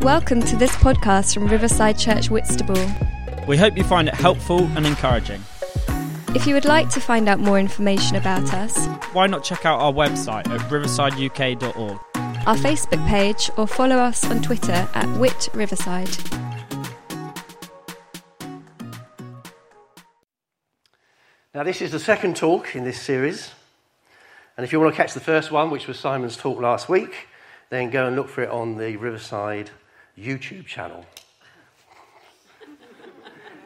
Welcome to this podcast from Riverside Church Whitstable. We hope you find it helpful and encouraging. If you would like to find out more information about us, Why not check out our website at riversideuk.org? our Facebook page, or follow us on Twitter at Wit Riverside. Now, this is the second talk in this series. And if you want to catch the first one, which was Simon's talk last week, then go and look for it on the Riverside YouTube channel.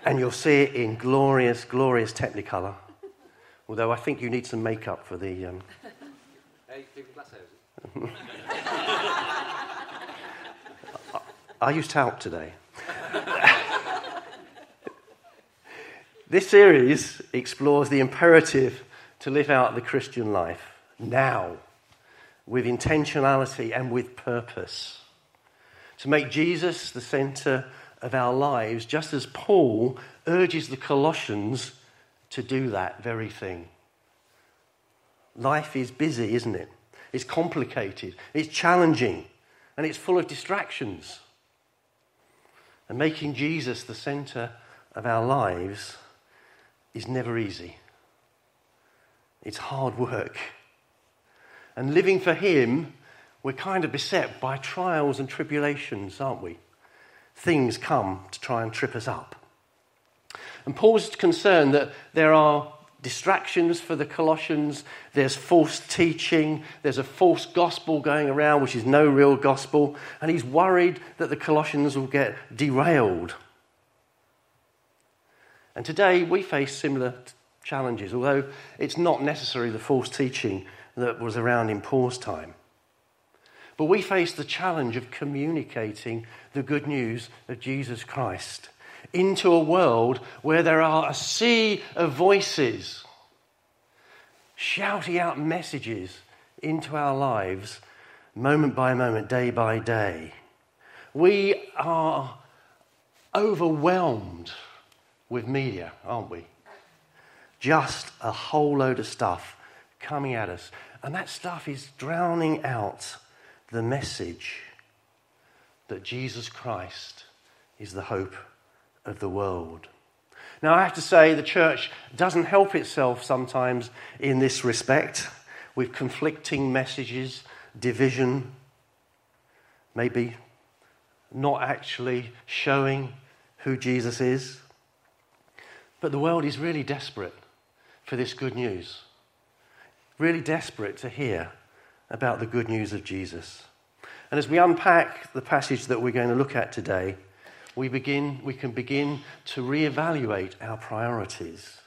and you'll see it in glorious, glorious Technicolor. Although I think you need some makeup for the. Um... I used talc today. This series explores the imperative to live out the Christian life now, with intentionality and with purpose. To make Jesus the center of our lives, just as Paul urges the Colossians to do that very thing. Life is busy, isn't it? It's complicated, it's challenging, and it's full of distractions. And making Jesus the center of our lives is never easy. It's hard work. And living for Him, we're kind of beset by trials and tribulations, aren't we? Things come to try and trip us up. And Paul's concerned that there are distractions for the Colossians, there's false teaching, there's a false gospel going around, which is no real gospel, and he's worried that the Colossians will get derailed. And today we face similar challenges, although it's not necessarily the false teaching that was around in Paul's time. But we face the challenge of communicating the good news of Jesus Christ into a world where there are a sea of voices shouting out messages into our lives moment by moment, day by day. We are overwhelmed with media, aren't we? Just a whole load of stuff coming at us. And that stuff is drowning out the message that Jesus Christ is the hope of the world. Now, I have to say, the church doesn't help itself sometimes in this respect with conflicting messages, division, maybe not actually showing who Jesus is. But the world is really desperate for this good news, really desperate to hear about the good news of Jesus. And as we unpack the passage that we're going to look at today, we, begin, we can begin to reevaluate our priorities.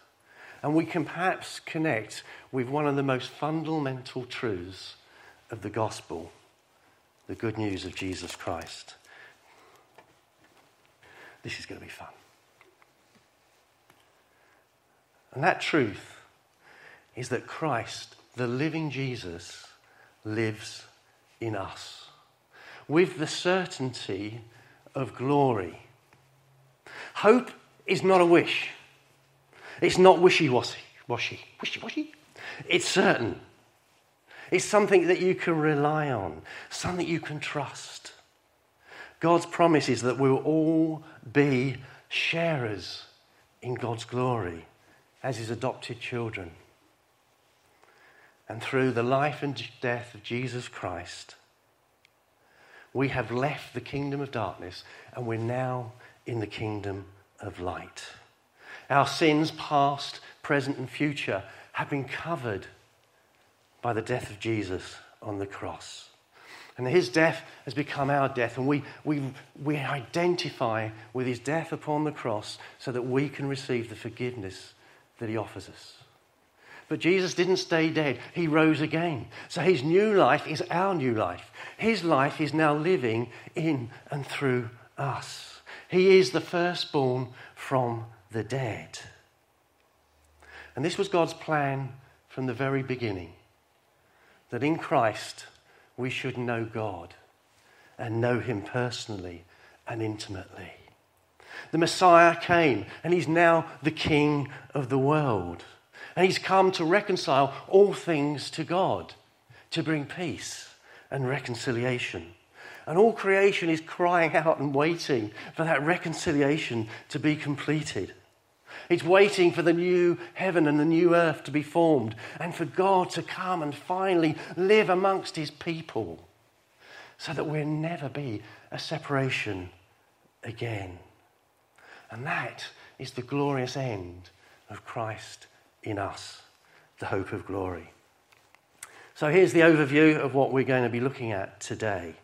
And we can perhaps connect with one of the most fundamental truths of the gospel the good news of Jesus Christ. This is going to be fun. And that truth is that Christ, the living Jesus, lives in us with the certainty of glory. Hope is not a wish. It's not wishy washy. Washy. Wishy washy. It's certain. It's something that you can rely on, something you can trust. God's promise is that we'll all be sharers in God's glory as his adopted children. And through the life and death of Jesus Christ, we have left the kingdom of darkness and we're now in the kingdom of light. Our sins, past, present, and future, have been covered by the death of Jesus on the cross. And his death has become our death, and we, we, we identify with his death upon the cross so that we can receive the forgiveness that he offers us. But Jesus didn't stay dead, he rose again. So his new life is our new life. His life is now living in and through us. He is the firstborn from the dead. And this was God's plan from the very beginning that in Christ we should know God and know Him personally and intimately. The Messiah came and He's now the King of the world. And He's come to reconcile all things to God, to bring peace and reconciliation. And all creation is crying out and waiting for that reconciliation to be completed. It's waiting for the new heaven and the new earth to be formed and for God to come and finally live amongst his people so that we'll never be a separation again. And that is the glorious end of Christ in us, the hope of glory. So here's the overview of what we're going to be looking at today.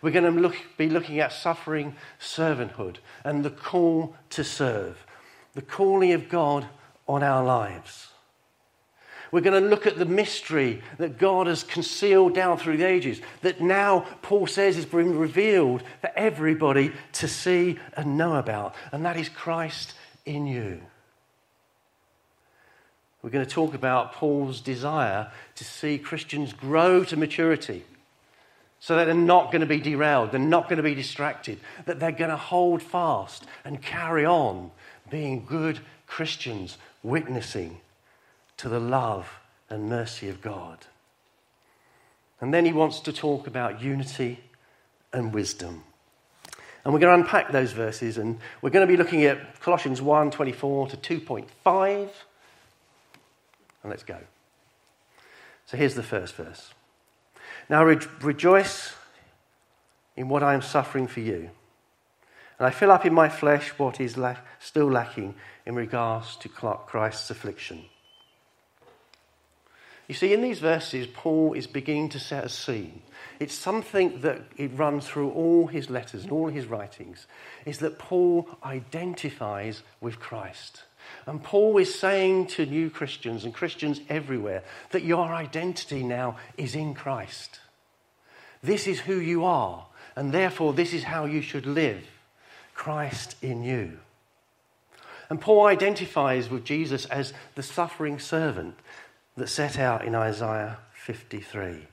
We're going to look, be looking at suffering servanthood and the call to serve, the calling of God on our lives. We're going to look at the mystery that God has concealed down through the ages, that now Paul says is being revealed for everybody to see and know about, and that is Christ in you. We're going to talk about Paul's desire to see Christians grow to maturity so that they're not going to be derailed, they're not going to be distracted, that they're going to hold fast and carry on being good Christians, witnessing to the love and mercy of God. And then he wants to talk about unity and wisdom. And we're going to unpack those verses, and we're going to be looking at Colossians 1 24 to 2.5. And let's go. So here's the first verse. Now re- rejoice in what I am suffering for you. And I fill up in my flesh what is la- still lacking in regards to Christ's affliction. You see, in these verses, Paul is beginning to set a scene. It's something that it runs through all his letters and all his writings, is that Paul identifies with Christ. And Paul is saying to new Christians and Christians everywhere that your identity now is in Christ. This is who you are, and therefore this is how you should live Christ in you. And Paul identifies with Jesus as the suffering servant that set out in Isaiah 53.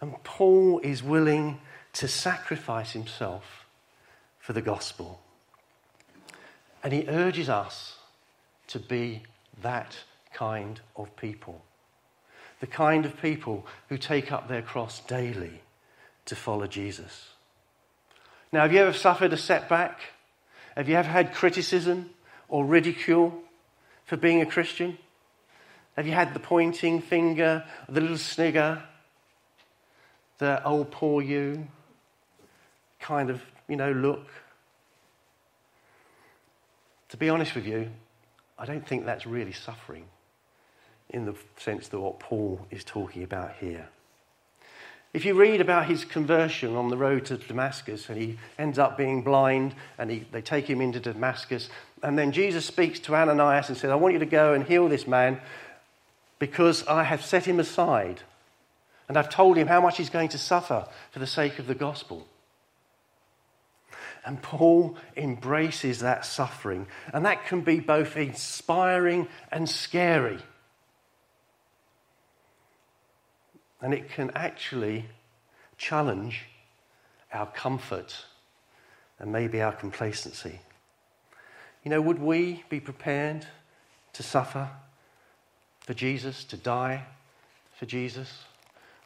And Paul is willing to sacrifice himself for the gospel. And he urges us to be that kind of people. The kind of people who take up their cross daily to follow Jesus. Now, have you ever suffered a setback? Have you ever had criticism or ridicule for being a Christian? Have you had the pointing finger, the little snigger, the oh, poor you kind of, you know, look? To be honest with you, I don't think that's really suffering in the sense that what Paul is talking about here. If you read about his conversion on the road to Damascus, and he ends up being blind, and he, they take him into Damascus, and then Jesus speaks to Ananias and says, I want you to go and heal this man because I have set him aside, and I've told him how much he's going to suffer for the sake of the gospel. And Paul embraces that suffering. And that can be both inspiring and scary. And it can actually challenge our comfort and maybe our complacency. You know, would we be prepared to suffer for Jesus, to die for Jesus?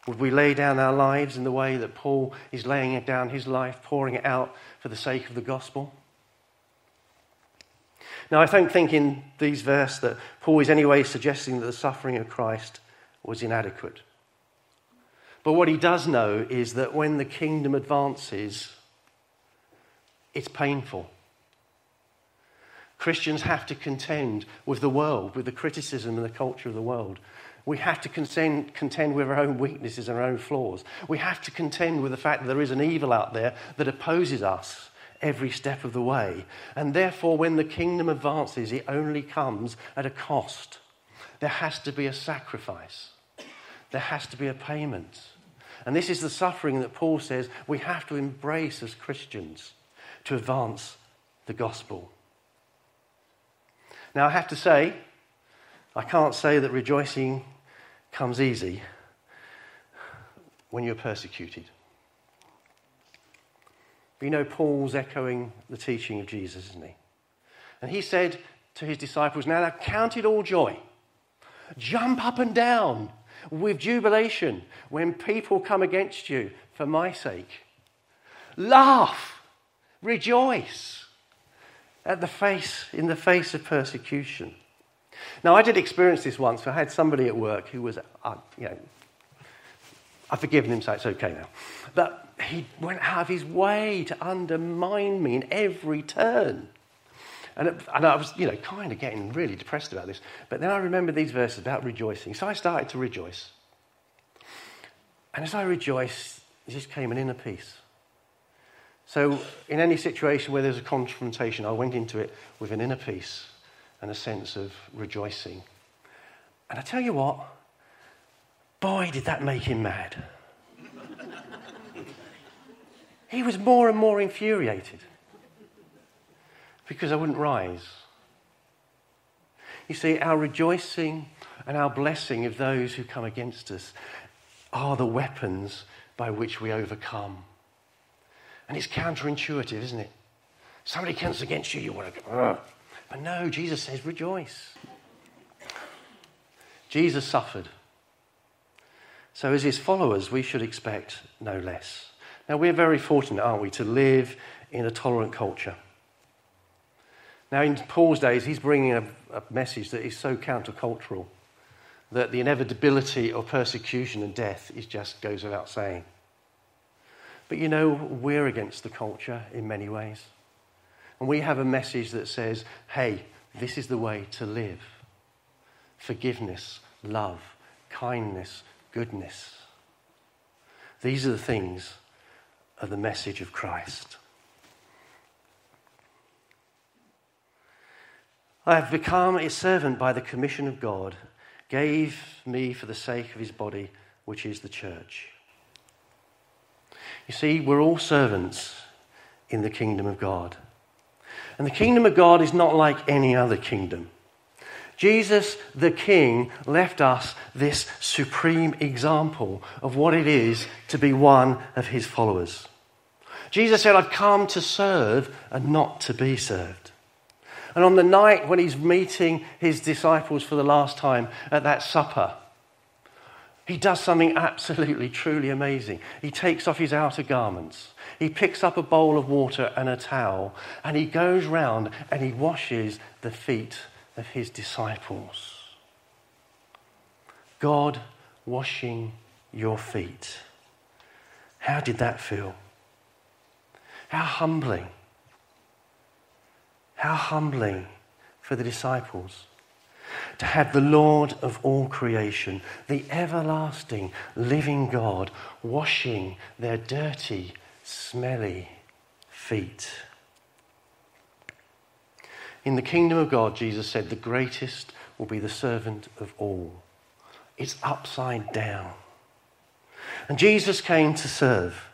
Would we lay down our lives in the way that Paul is laying down his life, pouring it out for the sake of the gospel? Now, I don't think in these verses that Paul is anyway suggesting that the suffering of Christ was inadequate. But what he does know is that when the kingdom advances, it's painful. Christians have to contend with the world, with the criticism and the culture of the world. We have to contend, contend with our own weaknesses and our own flaws. We have to contend with the fact that there is an evil out there that opposes us every step of the way. And therefore, when the kingdom advances, it only comes at a cost. There has to be a sacrifice, there has to be a payment. And this is the suffering that Paul says we have to embrace as Christians to advance the gospel. Now, I have to say, I can't say that rejoicing comes easy when you're persecuted. You know, Paul's echoing the teaching of Jesus, isn't he? And he said to his disciples, Now, count it all joy. Jump up and down with jubilation when people come against you for my sake. Laugh. Rejoice at the face, in the face of persecution. Now, I did experience this once. I had somebody at work who was, uh, you know, I've forgiven him, so it's okay now. But he went out of his way to undermine me in every turn. And, it, and I was, you know, kind of getting really depressed about this. But then I remembered these verses about rejoicing. So I started to rejoice. And as I rejoiced, just came an inner peace. So, in any situation where there's a confrontation, I went into it with an inner peace and a sense of rejoicing. And I tell you what, boy, did that make him mad. he was more and more infuriated because I wouldn't rise. You see, our rejoicing and our blessing of those who come against us are the weapons by which we overcome. And it's counterintuitive, isn't it? Somebody comes against you, you want to go, Ugh. But no, Jesus says, rejoice. Jesus suffered. So, as his followers, we should expect no less. Now, we're very fortunate, aren't we, to live in a tolerant culture. Now, in Paul's days, he's bringing a, a message that is so countercultural that the inevitability of persecution and death is just goes without saying. But you know, we're against the culture in many ways. And we have a message that says, hey, this is the way to live forgiveness, love, kindness, goodness. These are the things of the message of Christ. I have become a servant by the commission of God, gave me for the sake of his body, which is the church. You see, we're all servants in the kingdom of God. And the kingdom of God is not like any other kingdom. Jesus, the King, left us this supreme example of what it is to be one of his followers. Jesus said, I've come to serve and not to be served. And on the night when he's meeting his disciples for the last time at that supper, he does something absolutely, truly amazing. He takes off his outer garments. He picks up a bowl of water and a towel, and he goes round and he washes the feet of his disciples. God washing your feet. How did that feel? How humbling. How humbling for the disciples to have the Lord of all creation, the everlasting living God, washing their dirty, smelly feet. In the kingdom of God, Jesus said, the greatest will be the servant of all. It's upside down. And Jesus came to serve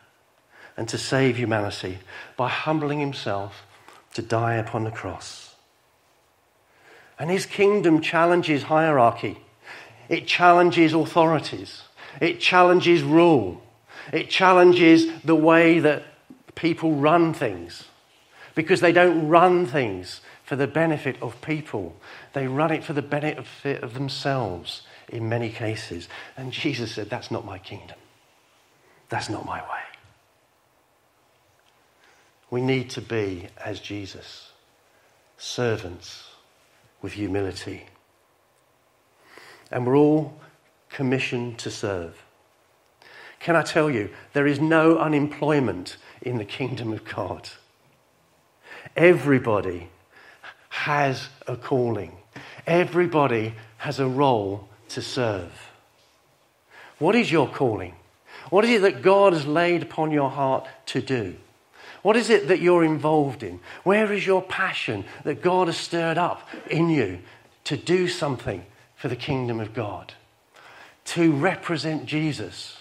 and to save humanity by humbling himself to die upon the cross. And his kingdom challenges hierarchy, it challenges authorities, it challenges rule, it challenges the way that people run things. Because they don't run things for the benefit of people, they run it for the benefit of themselves in many cases. And Jesus said, That's not my kingdom. That's not my way. We need to be, as Jesus, servants with humility. And we're all commissioned to serve. Can I tell you, there is no unemployment in the kingdom of God. Everybody has a calling, everybody has a role to serve. What is your calling? What is it that God has laid upon your heart to do? What is it that you're involved in? Where is your passion that God has stirred up in you to do something for the kingdom of God? To represent Jesus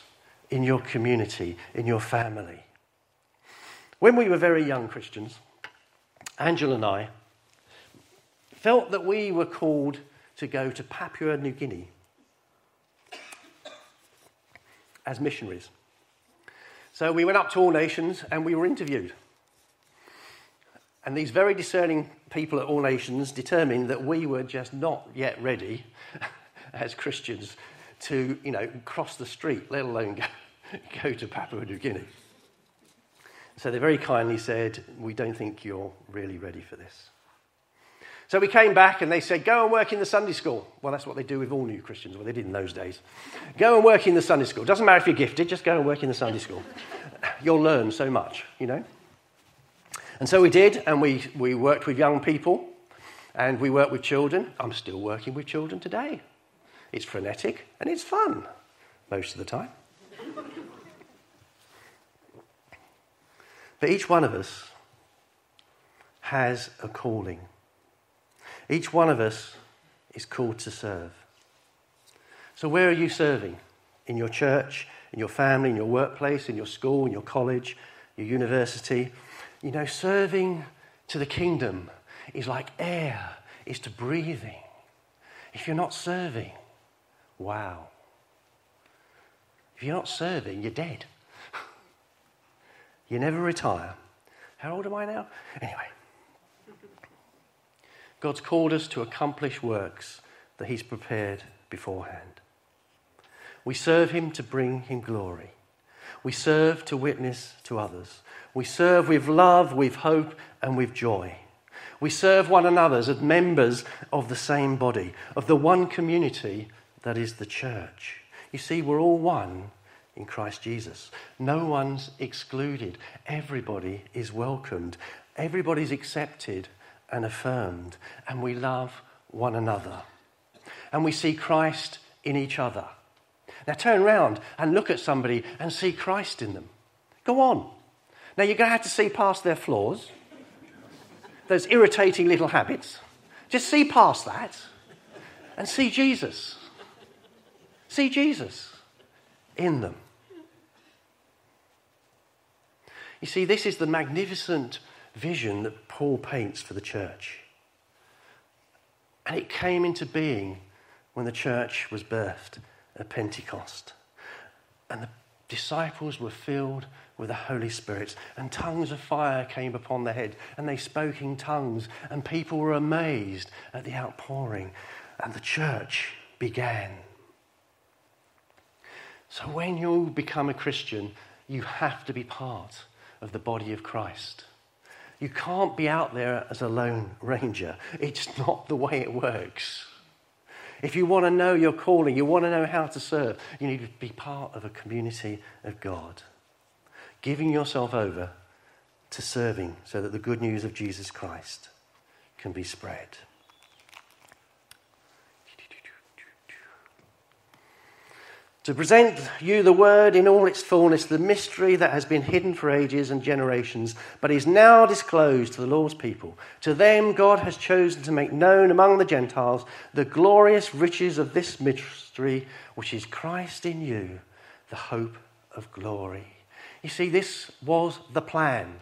in your community, in your family. When we were very young Christians, Angela and I felt that we were called to go to Papua New Guinea as missionaries. So we went up to All Nations and we were interviewed. And these very discerning people at All Nations determined that we were just not yet ready as Christians to, you know, cross the street, let alone go, go to Papua New Guinea. So they very kindly said, We don't think you're really ready for this. So we came back and they said, Go and work in the Sunday school. Well, that's what they do with all new Christians. Well, they did in those days. Go and work in the Sunday school. Doesn't matter if you're gifted, just go and work in the Sunday school. You'll learn so much, you know. And so we did, and we, we worked with young people and we worked with children. I'm still working with children today. It's frenetic and it's fun most of the time. but each one of us has a calling. Each one of us is called to serve. So, where are you serving? In your church, in your family, in your workplace, in your school, in your college, your university? You know, serving to the kingdom is like air, is to breathing. If you're not serving, wow. If you're not serving, you're dead. you never retire. How old am I now? Anyway. God's called us to accomplish works that He's prepared beforehand. We serve Him to bring Him glory. We serve to witness to others. We serve with love, with hope, and with joy. We serve one another as members of the same body, of the one community that is the church. You see, we're all one in Christ Jesus. No one's excluded. Everybody is welcomed. Everybody's accepted and affirmed. And we love one another. And we see Christ in each other. Now turn around and look at somebody and see Christ in them. Go on. Now you're going to have to see past their flaws, those irritating little habits. Just see past that and see Jesus. See Jesus in them. You see, this is the magnificent vision that Paul paints for the church. And it came into being when the church was birthed at Pentecost. And the disciples were filled with the Holy Spirit, and tongues of fire came upon their head, and they spoke in tongues, and people were amazed at the outpouring, and the church began. So when you become a Christian, you have to be part of the body of Christ. You can't be out there as a lone ranger. It's not the way it works. If you want to know your calling, you want to know how to serve, you need to be part of a community of God. Giving yourself over to serving so that the good news of Jesus Christ can be spread. To present you the word in all its fullness, the mystery that has been hidden for ages and generations, but is now disclosed to the Lord's people. To them, God has chosen to make known among the Gentiles the glorious riches of this mystery, which is Christ in you, the hope of glory. You see, this was the plan.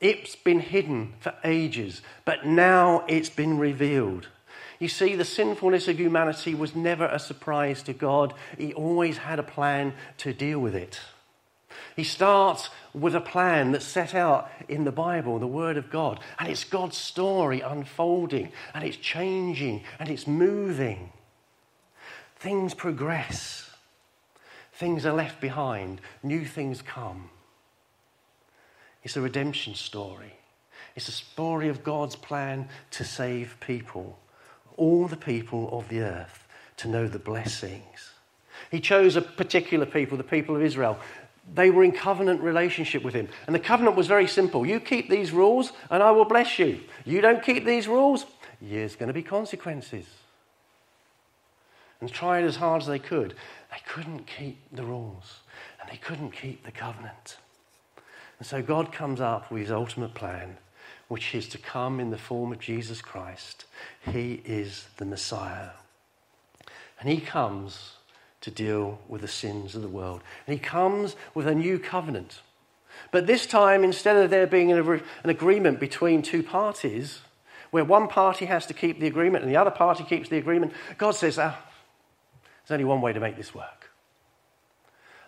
It's been hidden for ages, but now it's been revealed. You see, the sinfulness of humanity was never a surprise to God. He always had a plan to deal with it. He starts with a plan that's set out in the Bible, the Word of God, and it's God's story unfolding, and it's changing, and it's moving. Things progress, things are left behind, new things come. It's a redemption story. It's a story of God's plan to save people all the people of the earth to know the blessings. He chose a particular people, the people of Israel. They were in covenant relationship with him. And the covenant was very simple. You keep these rules and I will bless you. You don't keep these rules, there's going to be consequences. And tried as hard as they could, they couldn't keep the rules and they couldn't keep the covenant. And so God comes up with his ultimate plan which is to come in the form of Jesus Christ. He is the Messiah. And he comes to deal with the sins of the world. And he comes with a new covenant. But this time, instead of there being an, agreement between two parties, where one party has to keep the agreement and the other party keeps the agreement, God says, ah, there's only one way to make this work.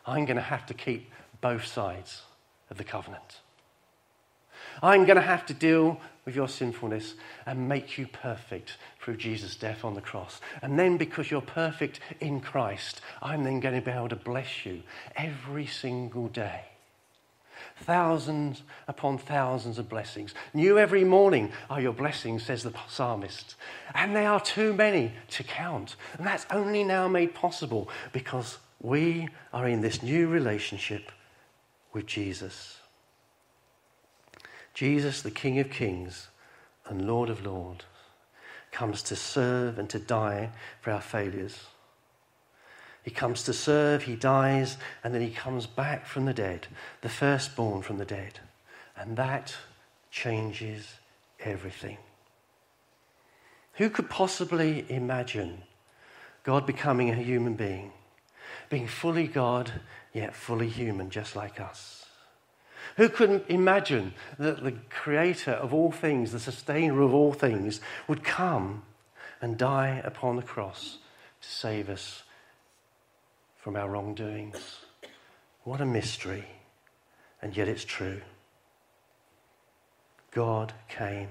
I'm going to have to keep both sides of the covenant. I'm going to have to deal with your sinfulness and make you perfect through Jesus' death on the cross. And then, because you're perfect in Christ, I'm then going to be able to bless you every single day. Thousands upon thousands of blessings. New every morning are your blessings, says the psalmist. And they are too many to count. And that's only now made possible because we are in this new relationship with Jesus. Jesus, the King of Kings and Lord of Lords, comes to serve and to die for our failures. He comes to serve, he dies, and then he comes back from the dead, the firstborn from the dead. And that changes everything. Who could possibly imagine God becoming a human being, being fully God, yet fully human, just like us? Who could imagine that the creator of all things, the sustainer of all things, would come and die upon the cross to save us from our wrongdoings? What a mystery, and yet it's true. God came,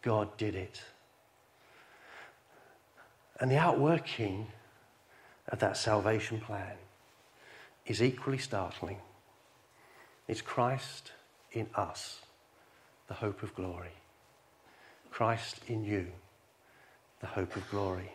God did it. And the outworking of that salvation plan is equally startling is Christ in us, the hope of glory. Christ in you, the hope of glory.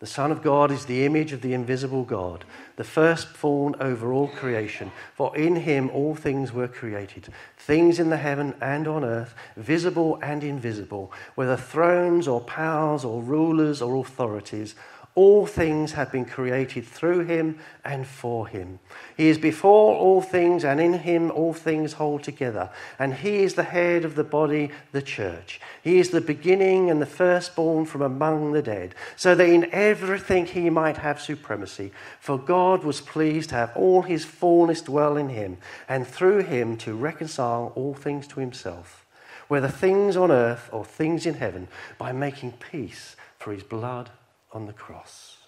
The Son of God is the image of the invisible God, the firstborn over all creation. For in him all things were created, things in the heaven and on earth, visible and invisible, whether thrones or powers or rulers or authorities. All things have been created through him and for him. He is before all things, and in him all things hold together. And he is the head of the body, the church. He is the beginning and the firstborn from among the dead, so that in everything he might have supremacy. For God was pleased to have all his fullness dwell in him, and through him to reconcile all things to himself, whether things on earth or things in heaven, by making peace for his blood on the cross.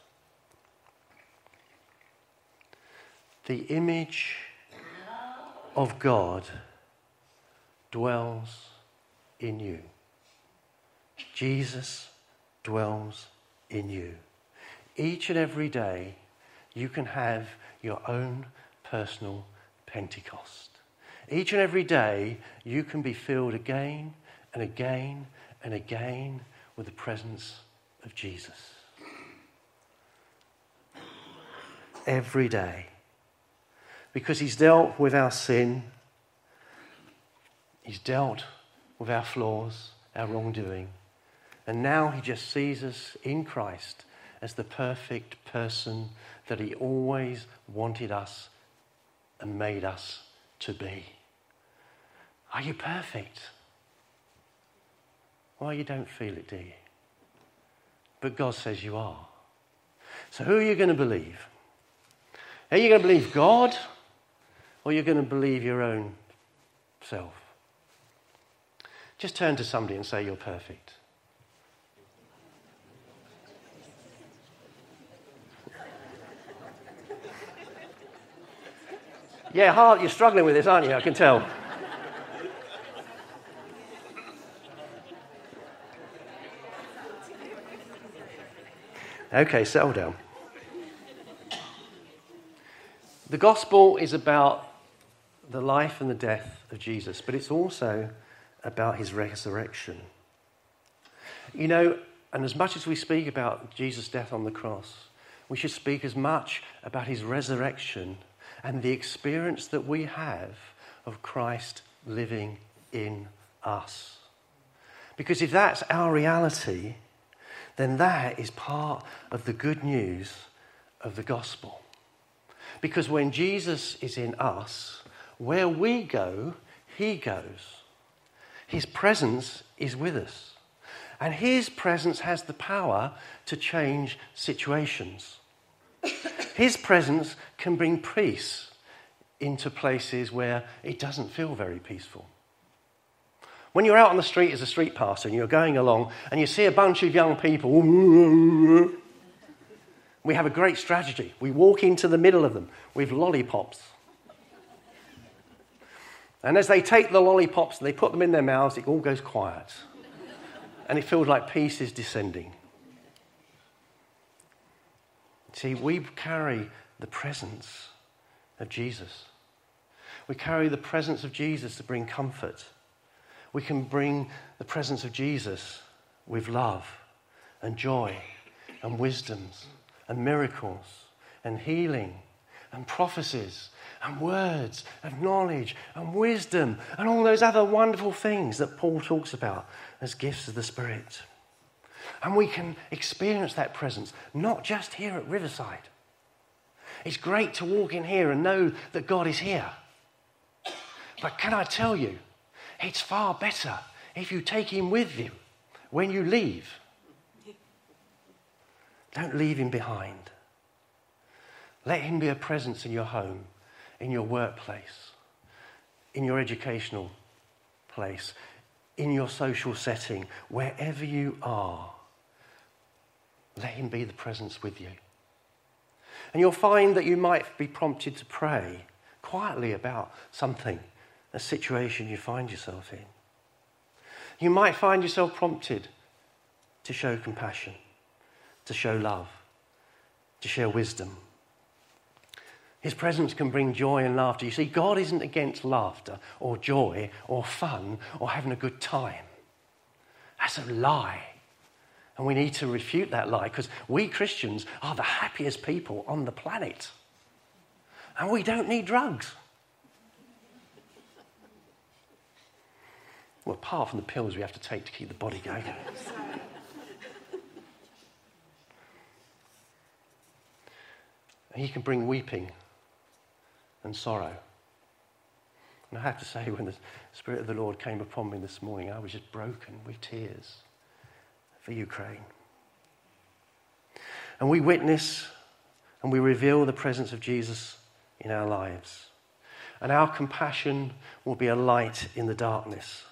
The image of God dwells in you. Jesus dwells in you. Each and every day, you can have your own personal Pentecost. Each and every day, you can be filled again and again and again with the presence of Jesus. Every day. Because he's dealt with our sin, he's dealt with our flaws, our wrongdoing, and now he just sees us in Christ as the perfect person that he always wanted us and made us to be. Are you perfect? Well, you don't feel it, do you? But God says you are. So who are you going to believe? Are you going to believe God or are you going to believe your own self? Just turn to somebody and say, You're perfect. Yeah, hard. You're struggling with this, aren't you? I can tell. Okay, settle down. The gospel is about the life and the death of Jesus, but it's also about his resurrection. You know, and as much as we speak about Jesus' death on the cross, we should speak as much about his resurrection and the experience that we have of Christ living in us. Because if that's our reality, then that is part of the good news of the gospel. Because when Jesus is in us, where we go, he goes. His presence is with us. And his presence has the power to change situations. His presence can bring peace into places where it doesn't feel very peaceful. When you're out on the street as a street pastor and you're going along and you see a bunch of young people we have a great strategy. We walk into the middle of them with lollipops. And as they take the lollipops and they put them in their mouths, it all goes quiet. And it feels like peace is descending. See, we carry the presence of Jesus. We carry the presence of Jesus to bring comfort. We can bring the presence of Jesus with love and joy and wisdoms and miracles and healing and prophecies and words of knowledge and wisdom and all those other wonderful things that Paul talks about as gifts of the Spirit. And we can experience that presence not just here at Riverside. It's great to walk in here and know that God is here. But can I tell you, it's far better if you take Him with you when you leave. Don't leave Him behind. Let Him be a presence in your home in your workplace, in your educational place, in your social setting, wherever you are, let Him be the presence with you. And you'll find that you might be prompted to pray quietly about something, a situation you find yourself in. You might find yourself prompted to show compassion, to show love, to share wisdom his presence can bring joy and laughter. You see, God isn't against laughter or joy or fun or having a good time. That's a lie. And we need to refute that lie because we Christians are the happiest people on the planet. And we don't need drugs. Well, apart from the pills we have to take to keep the body going. He can bring weeping and sorrow. And I have to say, when the Spirit of the Lord came upon me this morning, I was just broken with tears for Ukraine. And we witness and we reveal the presence of Jesus in our lives. And our compassion will be a light in the darkness.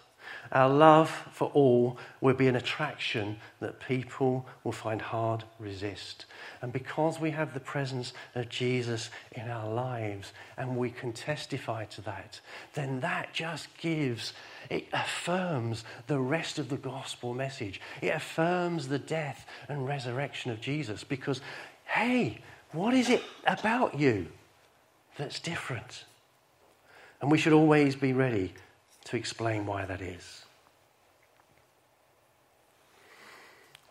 Our love for all will be an attraction that people will find hard resist. And because we have the presence of Jesus in our lives and we can testify to that, then that just gives, it affirms the rest of the gospel message. It affirms the death and resurrection of Jesus because, hey, what is it about you that's different? And we should always be ready to explain why that is.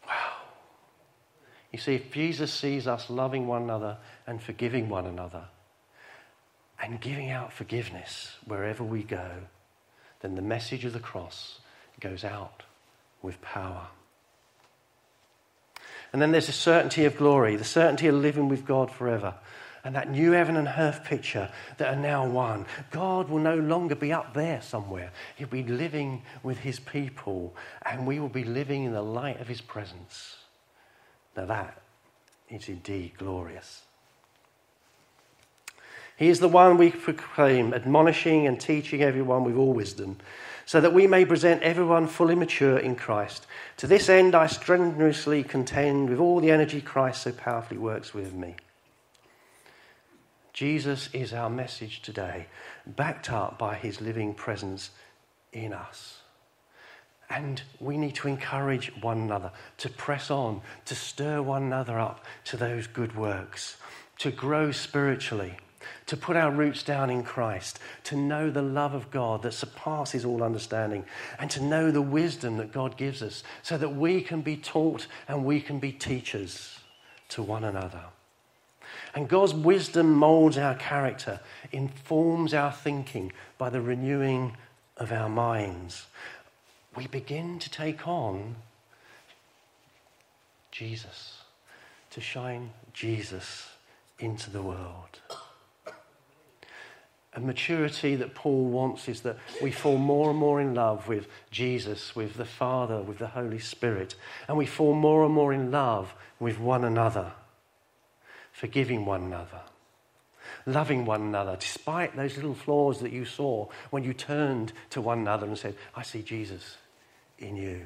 Wow. You see, if Jesus sees us loving one another and forgiving one another and giving out forgiveness wherever we go, then the message of the cross goes out with power. And then there's the certainty of glory, the certainty of living with God forever and that new heaven and earth picture that are now one. God will no longer be up there somewhere. He'll be living with his people, and we will be living in the light of his presence. Now, that is indeed glorious. He is the one we proclaim, admonishing and teaching everyone with all wisdom, so that we may present everyone fully mature in Christ. To this end, I strenuously contend with all the energy Christ so powerfully works with me. Jesus is our message today, backed up by his living presence in us. And we need to encourage one another to press on, to stir one another up to those good works, to grow spiritually, to put our roots down in Christ, to know the love of God that surpasses all understanding, and to know the wisdom that God gives us so that we can be taught and we can be teachers to one another. And God's wisdom molds our character, informs our thinking by the renewing of our minds. We begin to take on Jesus, to shine Jesus into the world. A maturity that Paul wants is that we fall more and more in love with Jesus, with the Father, with the Holy Spirit, and we fall more and more in love with one another forgiving one another, loving one another, despite those little flaws that you saw when you turned to one another and said, I see Jesus in you.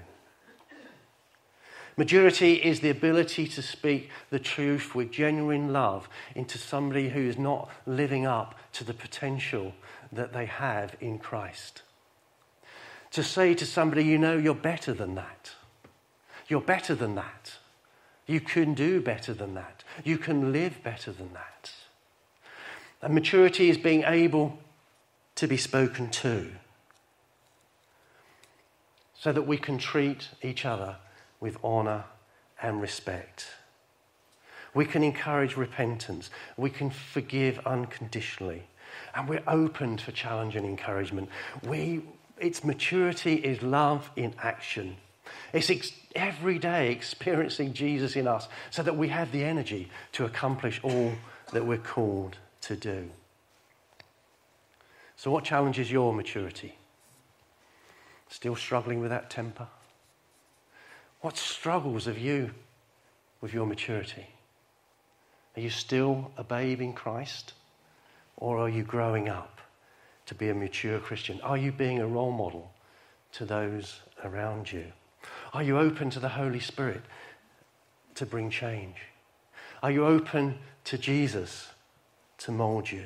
Maturity is the ability to speak the truth with genuine love into somebody who is not living up to the potential that they have in Christ. To say to somebody, you know, you're better than that. You're better than that. You can do better than that. You can live better than that. And maturity is being able to be spoken to so that we can treat each other with honour and respect. We can encourage repentance. We can forgive unconditionally. And we're open for challenge and encouragement. We, its maturity is love in action. It's ex- every day experiencing Jesus in us so that we have the energy to accomplish all that we're called to do. So, what challenges your maturity? Still struggling with that temper? What struggles have you with your maturity? Are you still a babe in Christ? Or are you growing up to be a mature Christian? Are you being a role model to those around you? Are you open to the Holy Spirit to bring change? Are you open to Jesus to mold you?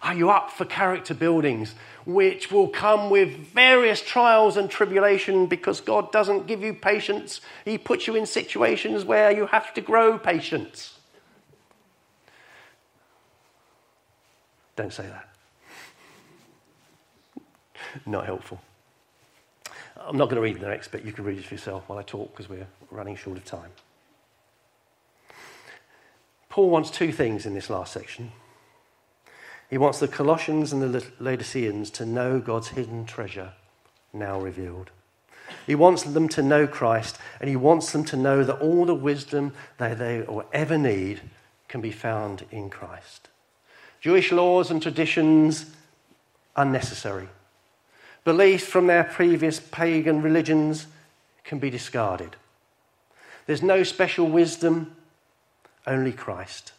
Are you up for character buildings, which will come with various trials and tribulation because God doesn't give you patience? He puts you in situations where you have to grow patience. Don't say that. Not helpful. I'm not going to read the next bit. You can read it for yourself while I talk because we're running short of time. Paul wants two things in this last section. He wants the Colossians and the Laodiceans to know God's hidden treasure now revealed. He wants them to know Christ, and he wants them to know that all the wisdom that they will ever need can be found in Christ. Jewish laws and traditions, are unnecessary. Beliefs from their previous pagan religions can be discarded. There's no special wisdom, only Christ.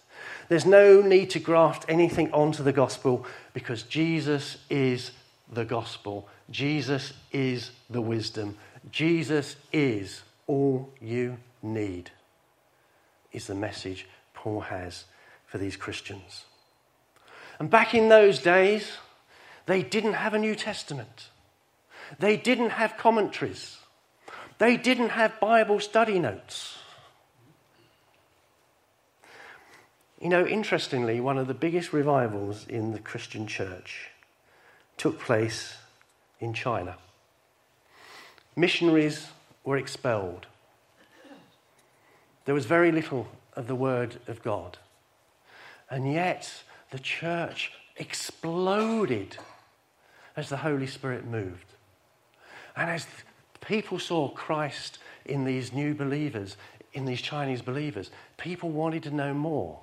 There's no need to graft anything onto the gospel because Jesus is the gospel. Jesus is the wisdom. Jesus is all you need, is the message Paul has for these Christians. And back in those days, they didn't have a New Testament. They didn't have commentaries. They didn't have Bible study notes. You know, interestingly, one of the biggest revivals in the Christian church took place in China. Missionaries were expelled. There was very little of the Word of God. And yet, the church exploded as the Holy Spirit moved. And as people saw Christ in these new believers, in these Chinese believers, people wanted to know more.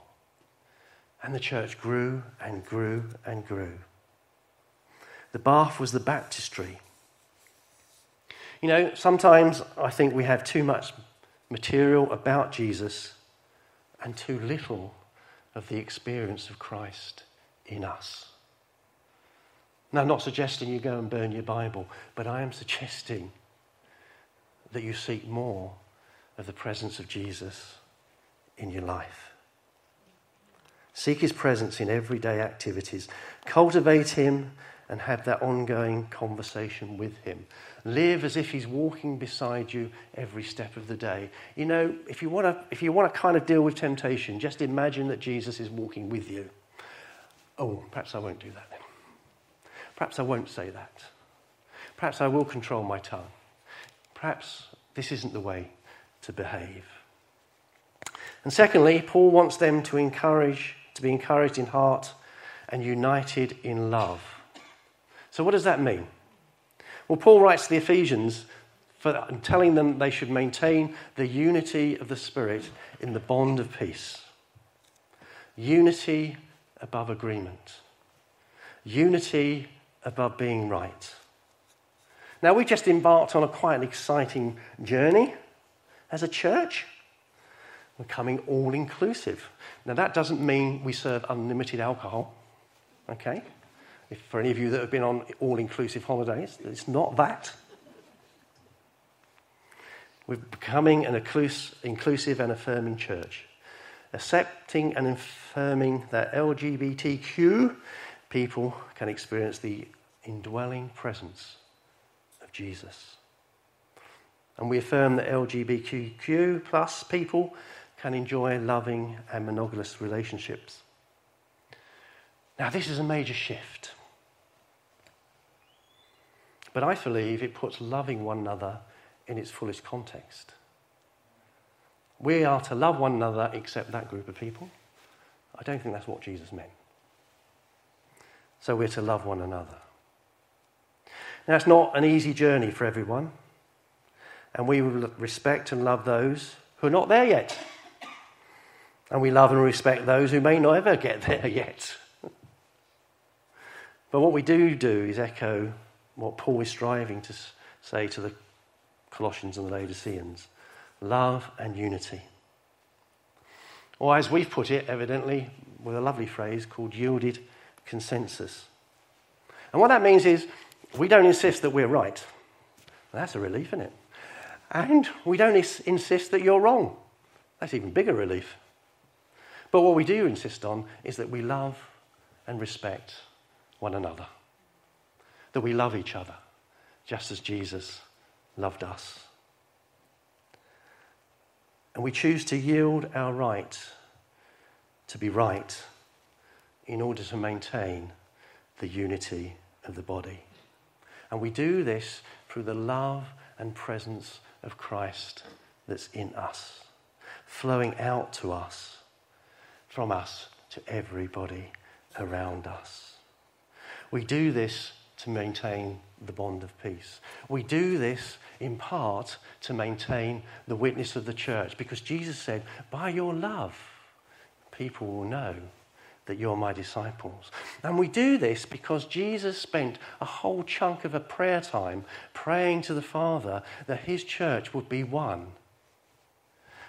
And the church grew and grew and grew. The bath was the baptistry. You know, sometimes I think we have too much material about Jesus and too little of the experience of Christ in us. Now, I'm not suggesting you go and burn your Bible, but I am suggesting that you seek more of the presence of Jesus in your life. Seek his presence in everyday activities. Cultivate him and have that ongoing conversation with him. Live as if he's walking beside you every step of the day. You know, if you want to, if you want to kind of deal with temptation, just imagine that Jesus is walking with you. Oh, perhaps I won't do that then. Perhaps I won't say that. Perhaps I will control my tongue. Perhaps this isn't the way to behave. And secondly, Paul wants them to encourage, to be encouraged in heart and united in love. So, what does that mean? Well, Paul writes to the Ephesians for telling them they should maintain the unity of the Spirit in the bond of peace. Unity above agreement. Unity above being right. Now, we just embarked on a quite an exciting journey as a church. We're coming all inclusive. Now, that doesn't mean we serve unlimited alcohol, okay? If for any of you that have been on all inclusive holidays, it's not that. We're becoming an inclusive and affirming church, accepting and affirming that LGBTQ people can experience the indwelling presence of Jesus. And we affirm that LGBTQ plus people can enjoy loving and monogamous relationships. Now, this is a major shift. But I believe it puts loving one another in its fullest context. We are to love one another except that group of people. I don't think that's what Jesus meant. So we're to love one another. Now, it's not an easy journey for everyone, and we will respect and love those who are not there yet. And we love and respect those who may not ever get there yet. but what we do do is echo what Paul is striving to say to the Colossians and the Laodiceans love and unity. Or, as we've put it, evidently, with a lovely phrase called yielded consensus. And what that means is we don't insist that we're right. That's a relief, isn't it? And we don't is- insist that you're wrong. That's even bigger relief. But what we do insist on is that we love and respect one another, that we love each other, just as Jesus loved us. And we choose to yield our right to be right in order to maintain the unity of the body. And we do this through the love and presence of Christ that's in us, flowing out to us, from us to everybody around us. We do this to maintain the bond of peace. We do this in part to maintain the witness of the church because Jesus said, By your love, people will know that you're my disciples. And we do this because Jesus spent a whole chunk of a prayer time praying to the Father that his church would be one.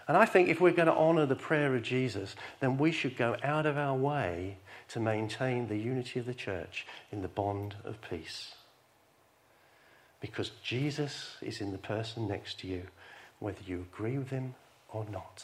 And I think if we're going to honour the prayer of Jesus, then we should go out of our way to maintain the unity of the church in the bond of peace. Because Jesus is in the person next to you, whether you agree with him or not.